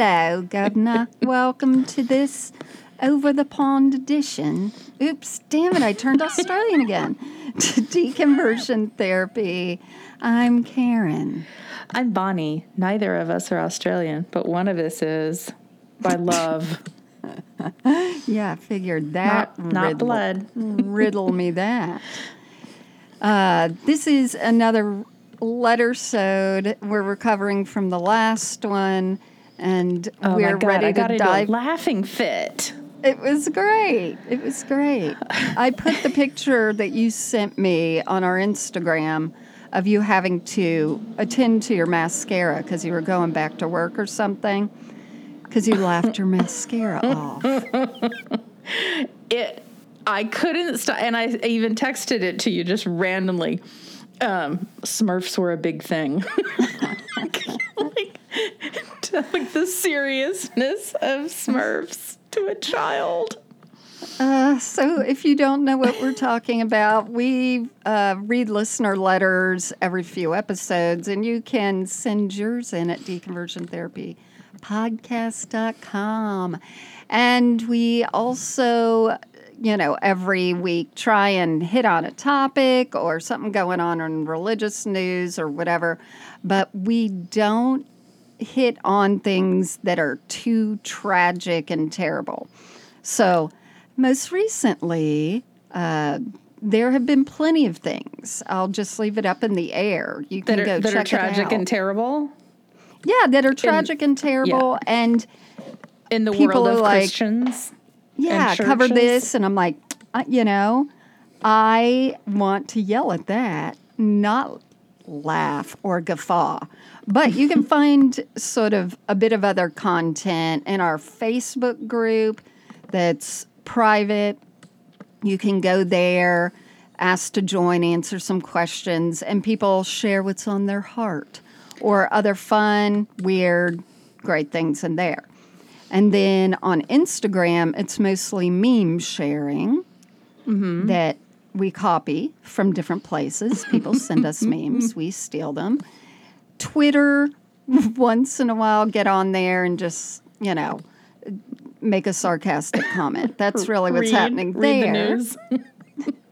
Hello, Governor. Welcome to this over the pond edition. Oops, damn it, I turned Australian again. To deconversion therapy. I'm Karen. I'm Bonnie. Neither of us are Australian, but one of us is by love. Yeah, I figured that. Not- not riddle- blood. riddle me that. Uh, this is another letter sewed. We're recovering from the last one, and Oh we're my God, ready I to dive a laughing fit. It was great. It was great. I put the picture that you sent me on our Instagram of you having to attend to your mascara because you were going back to work or something because you laughed your mascara off. It I couldn't stop and I even texted it to you just randomly. Um, Smurfs were a big thing. like, the seriousness of Smurfs to a child. Uh, so, if you don't know what we're talking about, we uh, read listener letters every few episodes, and you can send yours in at deconversiontherapypodcast.com. And we also, you know, every week try and hit on a topic or something going on in religious news or whatever, but we don't hit on things that are too tragic and terrible. So, most recently, uh, there have been plenty of things. I'll just leave it up in the air. You can That are, go that are it tragic out. and terrible yeah, that are tragic and terrible. And in the People world of like- Christians. yeah, cover this. And I'm like, uh, you know, I want to yell at that, not laugh or guffaw. But you can find sort of a bit of other content in our Facebook group that's private. You can go there, ask to join, answer some questions, and people share what's on their heart or other fun, weird, great things in there. And then on Instagram, it's mostly meme sharing mm-hmm. that we copy from different places. People send us memes, we steal them. Twitter, once in a while, get on there and just, you know, make a sarcastic comment. That's really what's Read- happening read there. the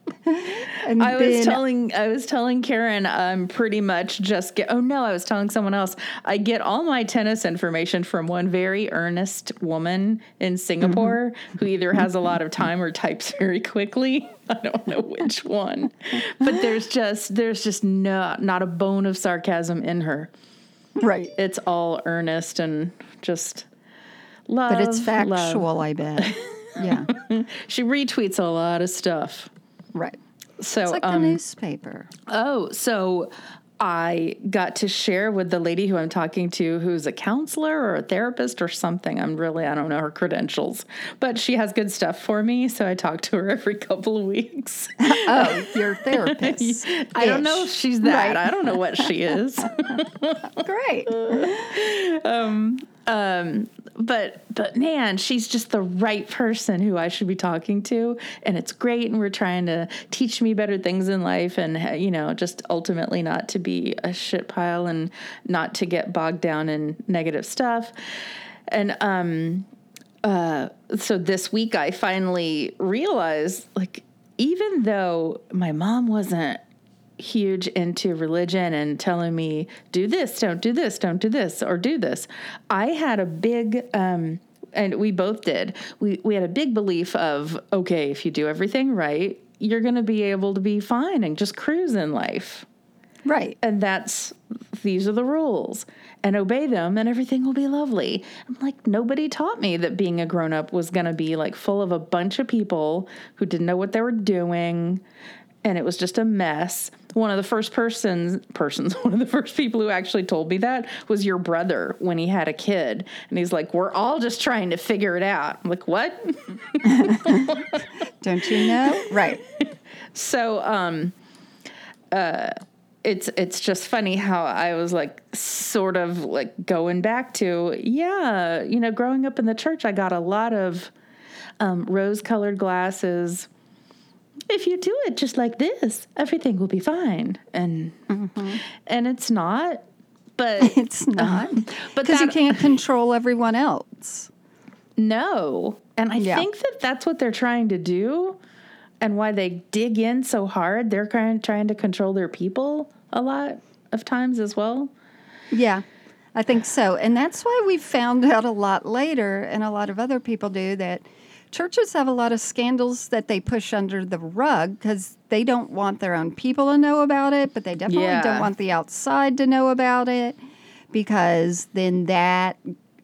I was telling I was telling Karen I'm pretty much just get oh no I was telling someone else I get all my tennis information from one very earnest woman in Singapore Mm-hmm. who either has a lot of time or types very quickly I don't know which one but there's just there's just no not a bone of sarcasm in her right. it's all earnest and just love But it's love. factual, I bet. Yeah, she retweets a lot of stuff right. so It's like the um, newspaper. Oh, so I got to share with the lady who I'm talking to, who's a counselor or a therapist or something. I'm really, I don't know her credentials, but she has good stuff for me. So I talk to her every couple of weeks. Oh, your therapist. I don't know if she's that. Right. I don't know what she is. Great. But but man, she's just the right person who I should be talking to, and it's great. And we're trying to teach me better things in life, and you know, just ultimately not to be a shit pile and not to get bogged down in negative stuff. And um, uh, so this week I finally realized, like, even though my mom wasn't huge into religion and telling me do this don't do this don't do this or do this. I had a big um and we both did. We we had a big belief of okay if you do everything right you're going to be able to be fine and just cruise in life. Right. and that's these are the rules. And obey them and everything will be lovely. I'm like nobody taught me that being a grown-up was going to be like full of a bunch of people who didn't know what they were doing and it was just a mess one of the first persons persons one of the first people who actually told me that was your brother when he had a kid and he's like we're all just trying to figure it out i'm like what Don't you know? Right. So um uh it's it's just funny how I was like sort of like going back to yeah, you know, growing up in the church I got a lot of um rose-colored glasses. If you do it just like this, everything will be fine. And mm-hmm. and it's not but It's uh-huh. not. but Because you can't control everyone else. No. And I Yeah. think that that's what they're trying to do and why they dig in so hard. They're kind of trying to control their people a lot of times as well. Yeah, I think so. And that's why we found out a lot later, and a lot of other people do, that churches have a lot of scandals that they push under the rug because they don't want their own people to know about it, but they definitely Yeah. don't want the outside to know about it because then that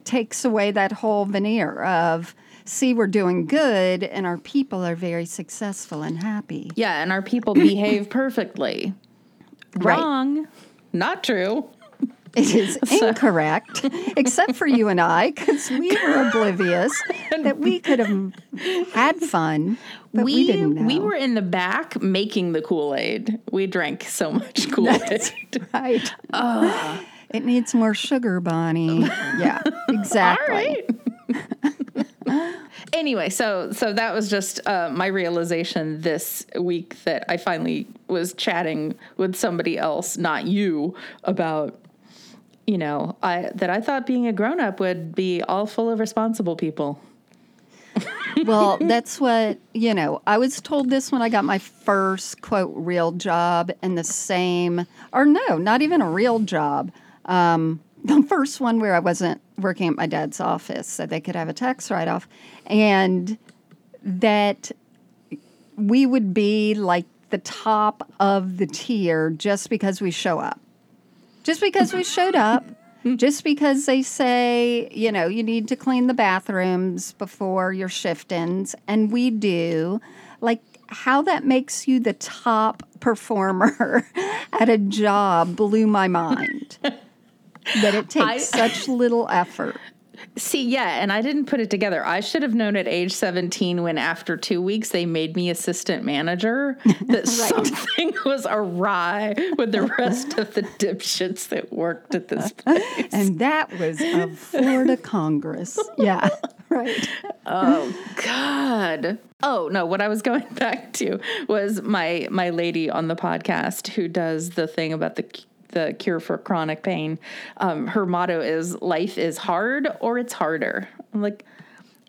takes away that whole veneer of, see, we're doing good and our people are very successful and happy. Yeah, and our people behave perfectly. Right. Wrong. Not true. It is incorrect, except for you and I, because we were oblivious that we could have had fun, we, we didn't know. we were in the back making the Kool-Aid. We drank so much Kool-Aid. right. It needs more sugar, Bonnie. Yeah, exactly. anyway, so so that was just uh, my realization this week that I finally was chatting with somebody else, not you, about you know I that I thought being a grown up would be all full of responsible people. Well, that's what, you know, I was told this when I got my first quote real job and the same, or no, not even a real job. Um, the first one where I wasn't working at my dad's office so they could have a tax write off. And that we would be like the top of the tier just because we show up. Just because we showed up, just because they say, you know, you need to clean the bathrooms before your shift ends, and we do, like how that makes you the top performer at a job blew my mind. that it takes I- such little effort. See, yeah, and I didn't put it together. I should have known at age 17 when after 2 weeks they made me assistant manager that something was awry with the rest of the dipshits that worked at this place. And that was a Florida Congress. Yeah, right. Oh God. Oh no, what I was going back to was my my lady on the podcast who does the thing about the the cure for chronic pain. Um, her motto is life is hard or it's harder. I'm like,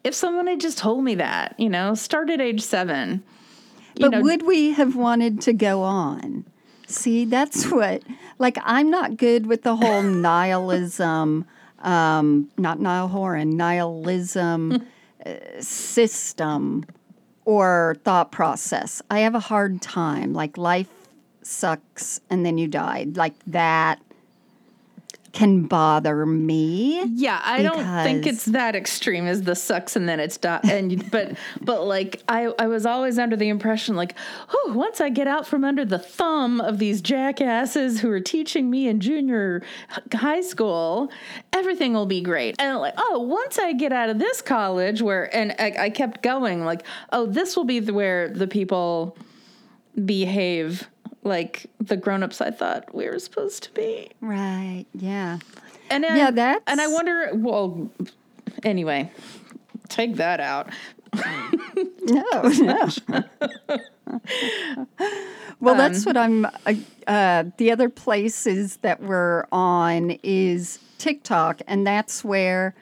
if someone had just told me that, you know, start at age seven. But know, would we have wanted to go on? See, that's what, like, I'm not good with the whole nihilism, um, not Niall Horan, nihilism uh, system or thought process. I have a hard time. Like, life sucks and then you die. Like, that can bother me. Yeah, I don't think it's that extreme as the sucks and then it's done. And but but like I I was always under the impression like oh once I get out from under the thumb of these jackasses who are teaching me in junior high school, everything will be great. And like oh once I get out of this college where and I, I kept going like oh this will be the, where the people behave like the grown-ups I thought we were supposed to be. Right. Yeah. And Yeah, I, that's- and I wonder. Well, anyway, take that out. No, no. well, that's what I'm. Uh, uh, the other places that we're on is TikTok, and that's where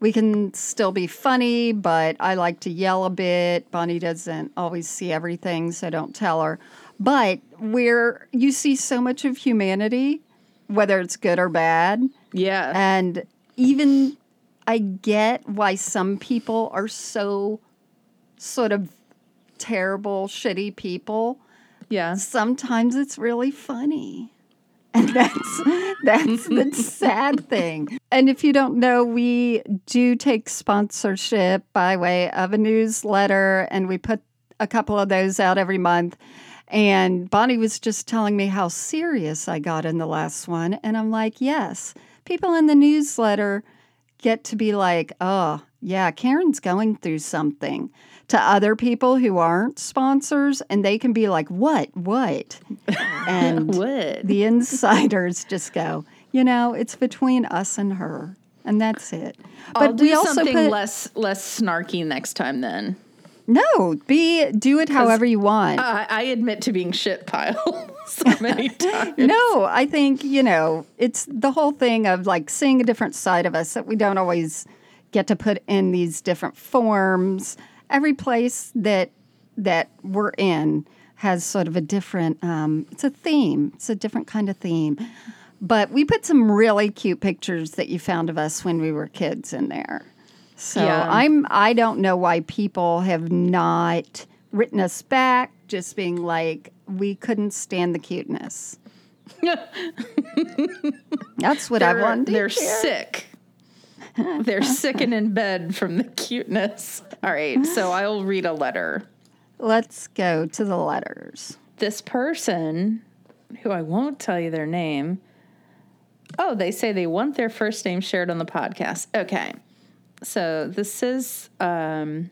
we can still be funny, but I like to yell a bit. Bonnie doesn't always see everything, so don't tell her. But where you see so much of humanity, whether it's good or bad, Yeah, and even I get why some people are so sort of terrible, shitty people. yeah. Sometimes it's really funny. And that's that's the sad thing. And if you don't know, we do take sponsorship by way of a newsletter and we put a couple of those out every month. And Bonnie was just telling me how serious I got in the last one. And I'm like, yes, people in the newsletter get to be like, oh, yeah, Karen's going through something to other people who aren't sponsors. And they can be like, what? What? And What? the insiders just go, you know, it's between us and her. And that's it. But I'll do we also something put less less snarky next time. Then no, be do it however you want. I, I admit to being shit piles. so many times. No, I think, you know, it's the whole thing of like seeing a different side of us that we don't always get to put in these different forms. Every place that that we're in has sort of a different um, it's a theme. It's a different kind of theme. But we put some really cute pictures that you found of us when we were kids in there. So Yeah. I'm I don't know why people have not written us back just being like we couldn't stand the cuteness. That's what I They're, to they're sick. They're sick and in bed from the cuteness. All right, so I'll read a letter. Let's go to the letters. This person, who I won't tell you their name, oh, they say they want their first name shared on the podcast. Okay, so this is, um,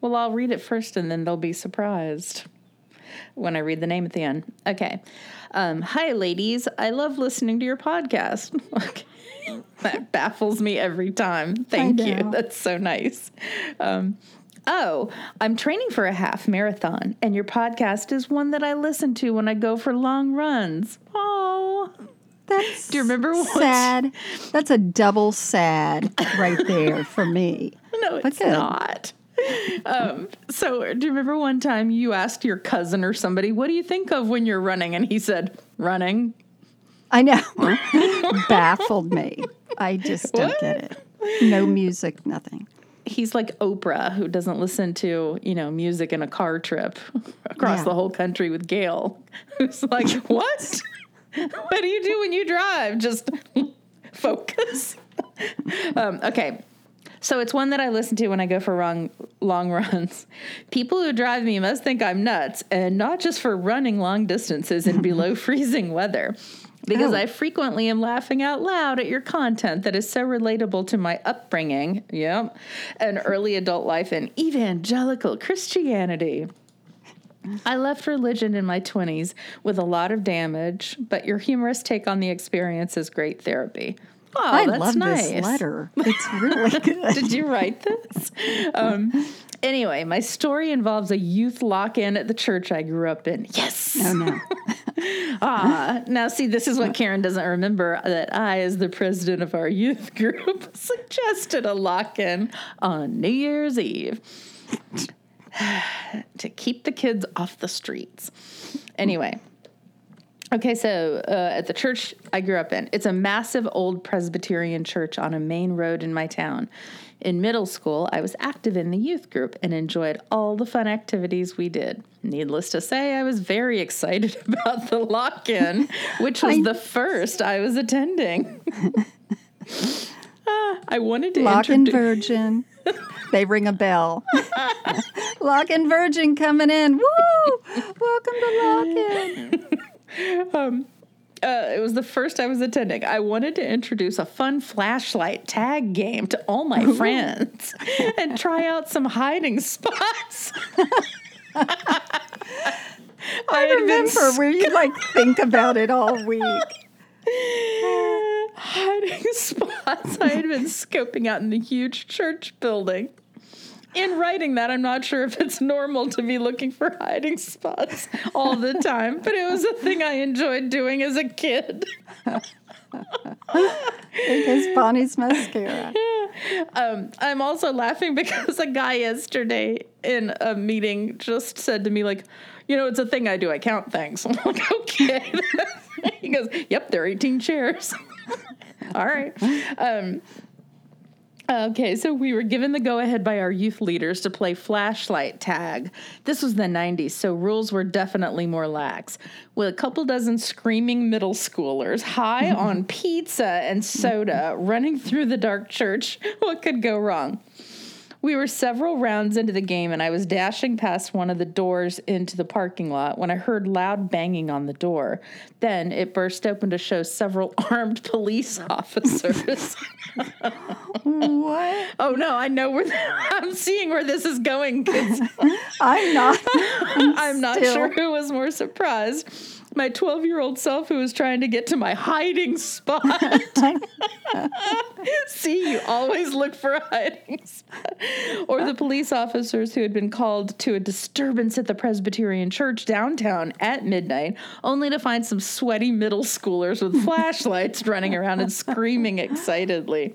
well, I'll read it first and then they'll be surprised when I read the name at the end. Okay. Um, Hi, ladies. I love listening to your podcast. Okay. that baffles me every time. Thank you. That's so nice. Um, oh, I'm training for a half marathon, and your podcast is one that I listen to when I go for long runs. Oh, That's Do you remember what- sad? That's a double sad right there for me. no, it's not. Um, so, do you remember one time you asked your cousin or somebody, What do you think of when you're running? And he said, Running. I know. Baffled me. I just don't What? get it. No music, nothing. he's like Oprah who doesn't listen to, you know, music in a car trip across Yeah. the whole country with Gail. Who's like, "What? what do you do when you drive? Just focus." um, okay. So it's one that I listen to when I go for long, long runs. People who drive me must think I'm nuts, and not just for running long distances in below freezing weather. Because Oh. I frequently am laughing out loud at your content that is so relatable to my upbringing, yep, and early adult life in evangelical Christianity. I left religion in my 20s with a lot of damage, but your humorous take on the experience is great therapy. Oh, I that's love nice. this letter. It's really good. Did you write this? Um, anyway, my story involves a youth lock in at the church I grew up in. Yes. Oh no. Ah, now see, this is what Karen doesn't remember that I, as the president of our youth group, suggested a lock in on New Year's Eve to keep the kids off the streets. Anyway. Okay, so uh, at the church I grew up in, it's a massive old Presbyterian church on a main road in my town. In middle school, I was active in the youth group and enjoyed all the fun activities we did. Needless to say, I was very excited about the lock in, which was I- the first I was attending. Ah, I wanted to Lock and introduce. Virgin. They ring a bell. Lock and Virgin coming in. Woo! Welcome to Lock In. Uh, it was the first I was attending. I wanted to introduce a fun flashlight tag game to all my friends and try out some hiding spots. I remember where you like think about it all week. hiding spots I had been scoping out in the huge church building. In writing that, I'm not sure if it's normal to be looking for hiding spots all the time, but it was a thing I enjoyed doing as a kid. Because Bonnie's mascara. Um, I'm also laughing because a guy yesterday in a meeting just said to me, like, you know, it's a thing I do. I count things. I'm like, okay. he goes, yep, there are 18 chairs. All right. Um, Okay, so we were given the go ahead by our youth leaders to play flashlight tag. This was the 90s, so rules were definitely more lax. With a couple dozen screaming middle schoolers high on pizza and soda running through the dark church, what could go wrong? We were several rounds into the game, and I was dashing past one of the doors into the parking lot when I heard loud banging on the door. Then it burst open to show several armed police officers. What? Oh no, I know where I'm seeing where this is going. I'm not. I'm not sure who was more surprised. My 12 year old self who was trying to get to my hiding spot. See, you always look for a hiding spot. Or the police officers who had been called to a disturbance at the Presbyterian Church downtown at midnight, only to find some sweaty middle schoolers with flashlights running around and screaming excitedly.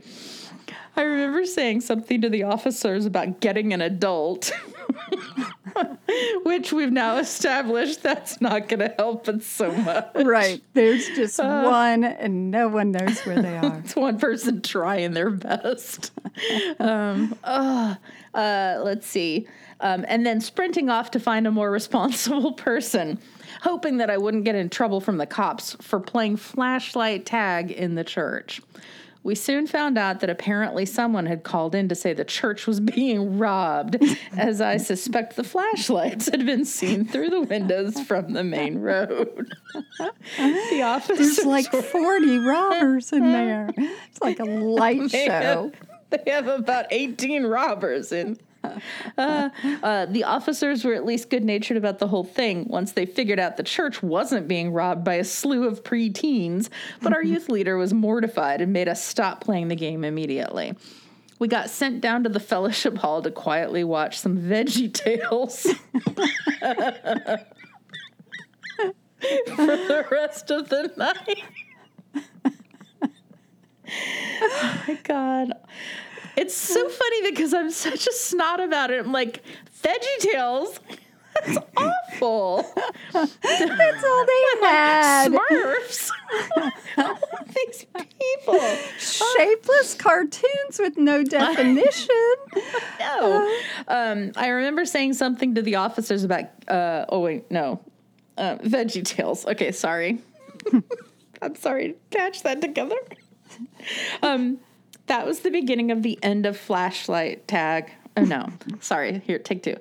I remember saying something to the officers about getting an adult. Which we've now established that's not going to help us so much. Right. There's just uh, one, and no one knows where they are. it's one person trying their best. um, uh, uh, let's see. Um, and then sprinting off to find a more responsible person, hoping that I wouldn't get in trouble from the cops for playing flashlight tag in the church. We soon found out that apparently someone had called in to say the church was being robbed, as I suspect the flashlights had been seen through the windows from the main road. the office There's like 40 robbers in there. It's like a light they show. They have about 18 robbers in uh, uh, the officers were at least good natured about the whole thing once they figured out the church wasn't being robbed by a slew of preteens, but our youth leader was mortified and made us stop playing the game immediately. We got sent down to the fellowship hall to quietly watch some Veggie Tales. for the rest of the night. oh my god. It's so funny because I'm such a snot about it. I'm like, Veggie Tales? That's awful. That's all they had. Smurfs. these people. Shapeless cartoons with no definition. no. Um, I remember saying something to the officers about, uh, oh, wait, no. Uh, Veggie Tales. Okay, sorry. I'm sorry. Patch that together. Um, that was the beginning of the end of flashlight tag. Oh no, sorry. Here, take two.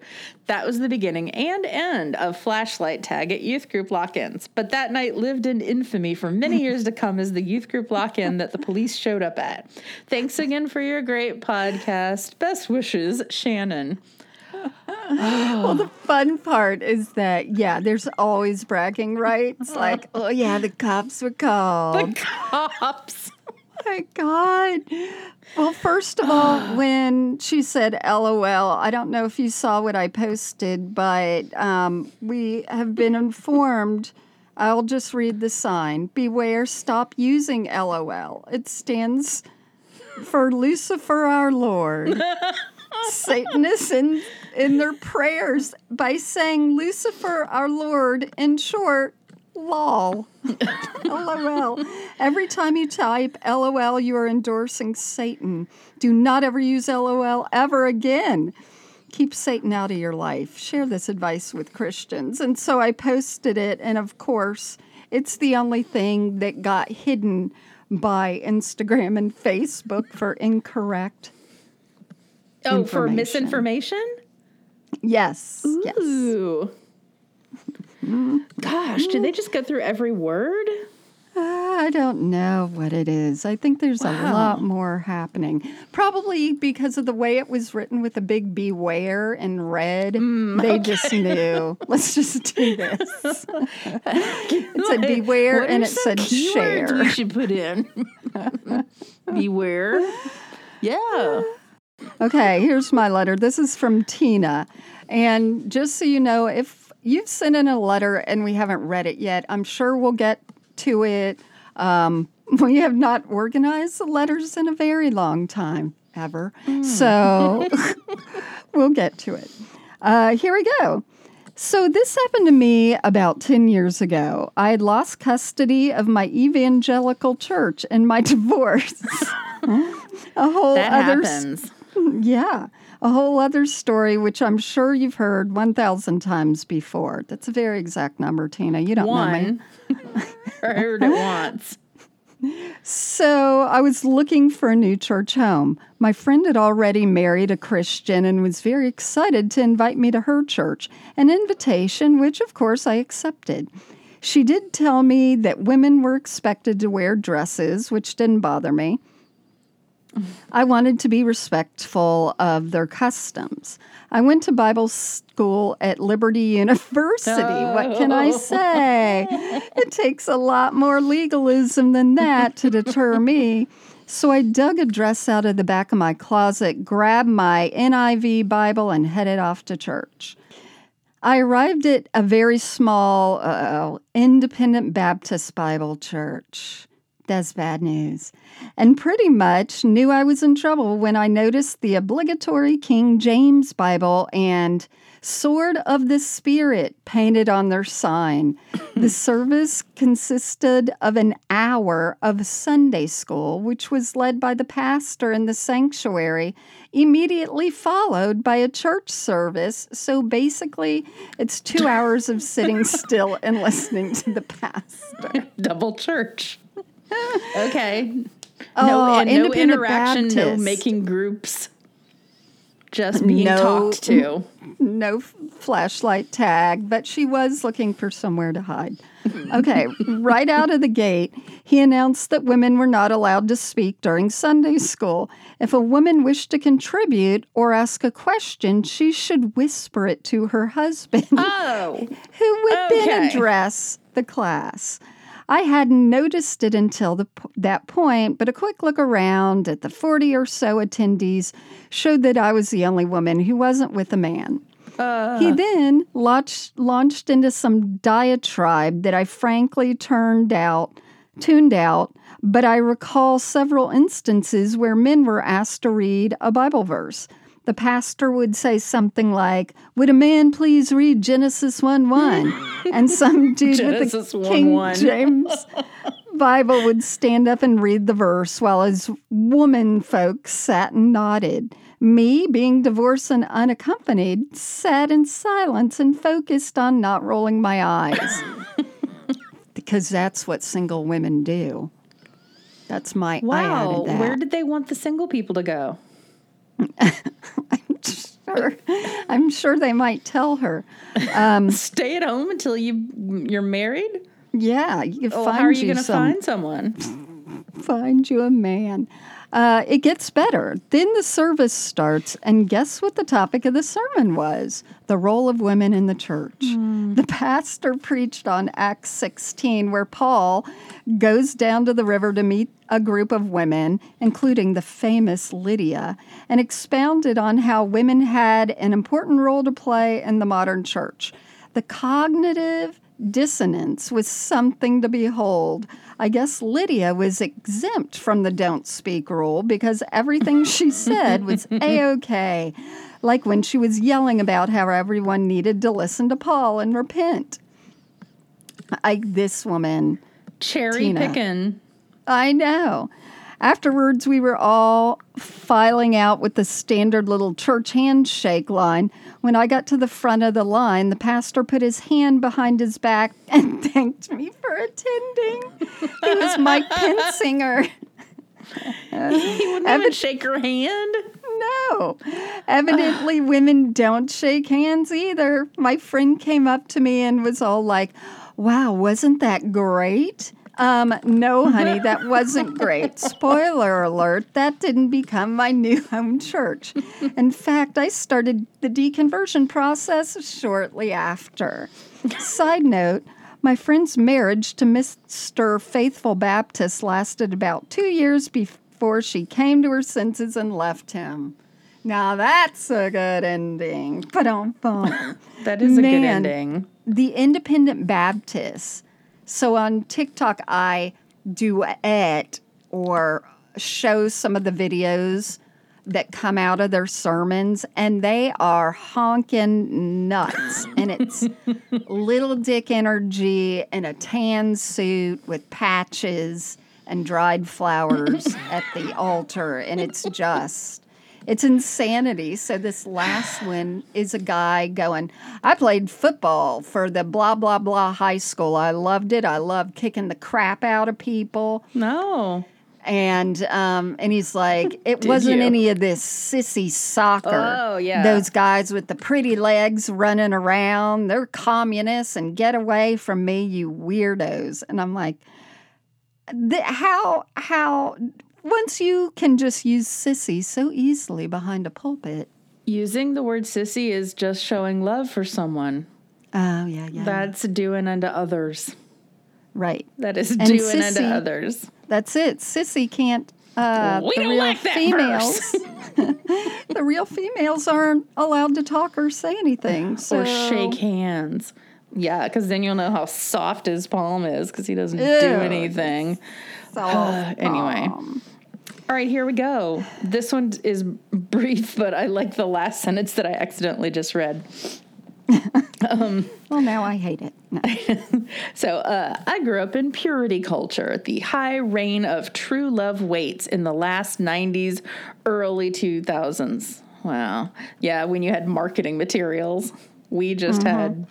That was the beginning and end of flashlight tag at youth group lock-ins. But that night lived in infamy for many years to come as the youth group lock-in that the police showed up at. Thanks again for your great podcast. Best wishes, Shannon. well, the fun part is that yeah, there's always bragging rights. Like, oh yeah, the cops were called. The cops my God. Well, first of all, when she said LOL, I don't know if you saw what I posted, but um, we have been informed. I'll just read the sign Beware, stop using LOL. It stands for Lucifer our Lord. Satanists in, in their prayers by saying Lucifer our Lord in short lol. LOL. Every time you type LOL, you are endorsing Satan. Do not ever use LOL ever again. Keep Satan out of your life. Share this advice with Christians. And so I posted it, and of course, it's the only thing that got hidden by Instagram and Facebook for incorrect. Oh, for misinformation? Yes. Ooh. Yes. Gosh, did they just go through every word? Uh, I don't know what it is. I think there's wow. a lot more happening. Probably because of the way it was written with a big beware in red. Mm, they okay. just knew, let's just do this. it said beware and it said share. We should put in beware. Yeah. Okay, here's my letter. This is from Tina. And just so you know, if you've sent in a letter and we haven't read it yet. I'm sure we'll get to it. Um, we have not organized the letters in a very long time, ever. Mm. So we'll get to it. Uh, here we go. So, this happened to me about 10 years ago. I had lost custody of my evangelical church in my divorce. a whole that other happens. Yeah a whole other story, which I'm sure you've heard 1,000 times before. That's a very exact number, Tina. You don't One. know me. I heard it once. So I was looking for a new church home. My friend had already married a Christian and was very excited to invite me to her church, an invitation which, of course, I accepted. She did tell me that women were expected to wear dresses, which didn't bother me. I wanted to be respectful of their customs. I went to Bible school at Liberty University. What can I say? It takes a lot more legalism than that to deter me. So I dug a dress out of the back of my closet, grabbed my NIV Bible, and headed off to church. I arrived at a very small uh, independent Baptist Bible church. That's bad news. And pretty much knew I was in trouble when I noticed the obligatory King James Bible and Sword of the Spirit painted on their sign. the service consisted of an hour of Sunday school, which was led by the pastor in the sanctuary, immediately followed by a church service. So basically, it's two hours of sitting still and listening to the pastor. Double church. Okay. Oh, no, and no interaction, no making groups. Just being No. talked to. no flashlight tag, but she was looking for somewhere to hide. Mm-hmm. Okay, right out of the gate, he announced that women were not allowed to speak during Sunday school. If a woman wished to contribute or ask a question, she should whisper it to her husband, Oh, who would then address the class. I hadn't noticed it until the, that point, but a quick look around at the 40 or so attendees showed that I was the only woman who wasn't with a man. he uh. then launched, launched into some diatribe that I frankly turned out, tuned out, but I recall several instances where men were asked to read a Bible verse. The pastor would say something like, Would a man please read Genesis 1 1? And some dude Genesis with the 1, King 1. James Bible would stand up and read the verse while his woman folks sat and nodded. Me, being divorced and unaccompanied, sat in silence and focused on not rolling my eyes. because that's what single women do. That's my wow. Where did they want the single people to go? sure. I'm sure they might tell her. Um, Stay at home until you you're married. Yeah, you oh, Well, find how are you, going to some, find someone? find you a man. Uh, it gets better. Then the service starts, and guess what the topic of the sermon was? The role of women in the church. The pastor preached on Acts 16, where Paul goes down to the river to meet a group of women, including the famous Lydia, and expounded on how women had an important role to play in the modern church. The cognitive dissonance was something to behold. I guess Lydia was exempt from the don't speak rule because everything she said was a okay. Like when she was yelling about how everyone needed to listen to Paul and repent. I this woman, Cherry Tina. picking. I know. Afterwards, we were all filing out with the standard little church handshake line. When I got to the front of the line, the pastor put his hand behind his back and thanked me for attending. He was Mike Pensinger. He wouldn't even shake her hand. No. Evidently, women don't shake hands either. My friend came up to me and was all like, Wow, wasn't that great? Um, no, honey, that wasn't great. Spoiler alert, that didn't become my new home church. In fact, I started the deconversion process shortly after. Side note, my friend's marriage to Mr. Faithful Baptist lasted about two years before she came to her senses and left him. Now that's a good ending. That is a good ending. the Independent Baptists. So on TikTok, I duet or show some of the videos that come out of their sermons, and they are honking nuts. and it's little dick energy in a tan suit with patches and dried flowers at the altar, and it's just. It's insanity. So this last one is a guy going, I played football for the blah blah blah high school. I loved it. I loved kicking the crap out of people. No. And um, and he's like, it Did wasn't you? any of this sissy soccer. Oh, yeah. Those guys with the pretty legs running around. They're communists and get away from me, you weirdos. And I'm like, the, how how once you can just use sissy so easily behind a pulpit. Using the word sissy is just showing love for someone. Oh, yeah, yeah. That's doing unto others. right. That is And doing sissy- unto others. That's it. Sissy can't. Uh, We the don't real like that females. the real females aren't allowed to talk or say anything. So Or shake hands. Yeah, because then you'll know how soft his palm is because he doesn't do anything. soft anyway. palm. All right, here we go. This one is brief, but I like the last sentence that I accidentally just read. Well, now I hate it. No. So, uh, I grew up in purity culture. The high reign of true love waits in the last 90s, early 2000s. Wow. Yeah, when you had marketing materials, we just had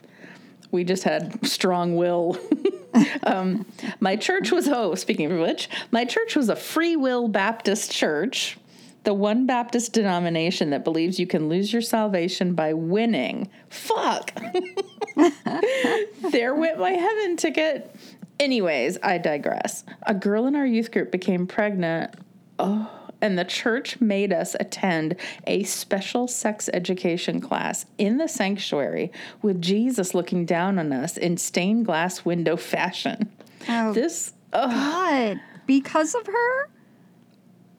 we just had strong will. um, my church was oh, speaking of which, my church was a free will Baptist church. The one Baptist denomination that believes you can lose your salvation by winning. Fuck. there went my heaven ticket. Anyways, I digress. A girl in our youth group became pregnant. Oh, and the church made us attend a special sex education class in the sanctuary with Jesus looking down on us in stained glass window fashion. Oh, This, oh, God. Because of her?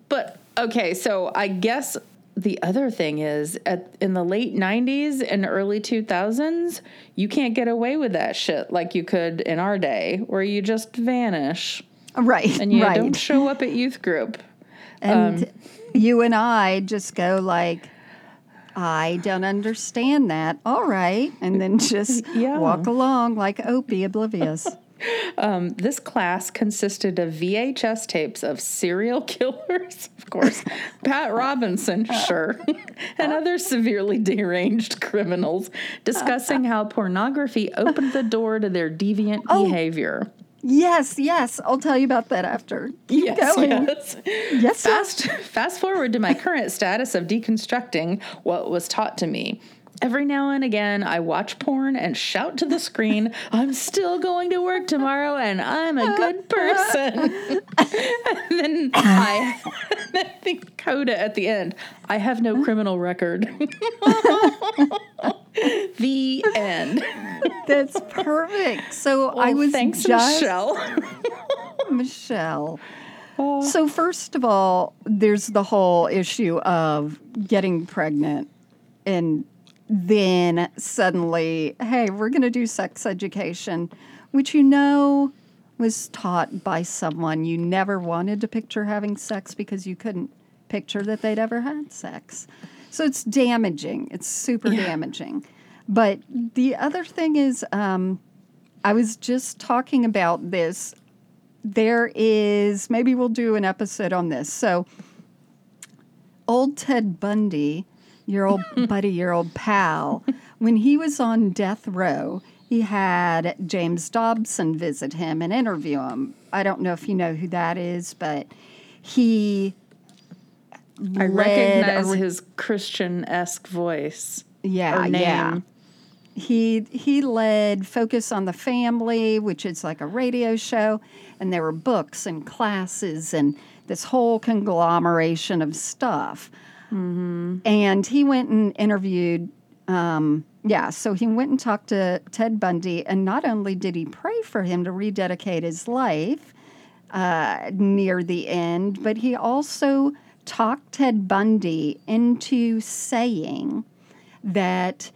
but okay, so I guess the other thing is at in the late 90s and early 2000s, you can't get away with that shit like you could in our day where you just vanish Right. and you right. don't show up at youth group. And um, you and I just go like, I don't understand that. All right. And then just Yeah. walk along like Opie, oblivious. Um, this class consisted of VHS tapes of serial killers, of course, Pat Robertson, sure, and other severely deranged criminals discussing how pornography opened the door to their deviant Oh. behavior. Yes, yes. I'll tell you about that after. Keep Yes, going. yes. Yes, sir. Fast, fast forward to my current status of deconstructing what was taught to me. Every now and again, I watch porn and shout to the screen, I'm still going to work tomorrow and I'm a good person. and then I think coda at the end. I have no criminal record. the end. That's perfect. So I was thanks, just Michelle. Michelle. Oh. So first of all, there's the whole issue of getting pregnant and then suddenly, hey, we're going to do sex education, which you know was taught by someone you never wanted to picture having sex because you couldn't picture that they'd ever had sex. So it's damaging. It's super damaging. But the other thing is, um, I was just talking about this. There is, maybe we'll do an episode on this. So, old Ted Bundy, your old buddy, your old pal, when he was on death row, he had James Dobson visit him and interview him. I don't know if you know who that is, but he I recognize re- his Christian esque voice. yeah, yeah. He he led Focus on the Family, which is like a radio show, and there were books and classes and this whole conglomeration of stuff. And he went and interviewed. Um, yeah, so he went and talked to Ted Bundy, and not only did he pray for him to rededicate his life uh, near the end, but he also talked Ted Bundy into saying that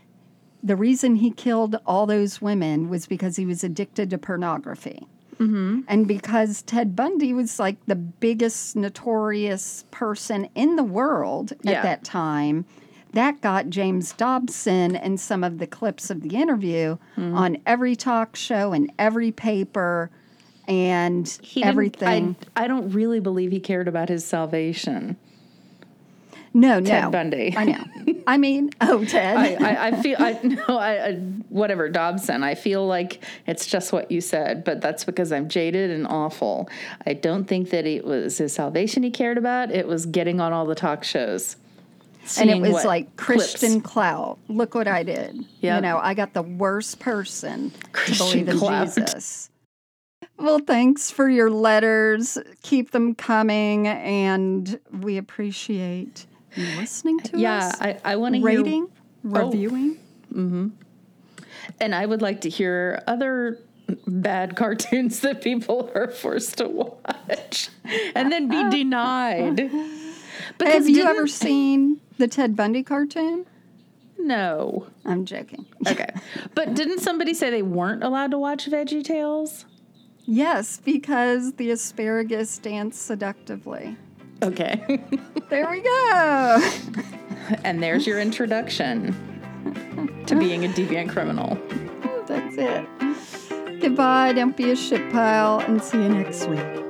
the reason he killed all those women was because he was addicted to pornography. Mm-hmm. And because Ted Bundy was like the biggest notorious person in the world Yeah. at that time, that got James Dobson and some of the clips of the interview Mm-hmm. on every talk show and every paper and He everything. I, I don't really believe he cared about his salvation. no, Ted no. Bundy. I know. I mean, oh, Ted. I, I, I feel I no I, I whatever Dobson. I feel like it's just what you said, but that's because I'm jaded and awful. I don't think that it was his salvation he cared about. It was getting on all the talk shows. and it was like clips. Christian clout. Look what I did. You know, I got the worst person Christian to believe in clout. Jesus. Well, thanks for your letters. Keep them coming, and we appreciate you listening to Yeah, us. Yeah, I, I want to hear rating, oh. reviewing. Mm-hmm. And I would like to hear other bad cartoons that people are forced to watch and then be denied. Have you ever seen the Ted Bundy cartoon? No. I'm joking. Okay. but didn't somebody say they weren't allowed to watch Veggie Tales? Yes, because the asparagus dance seductively. Okay. There we go. and there's your introduction to being a deviant criminal. That's it. Goodbye. Don't be a shit pile, and see you next week.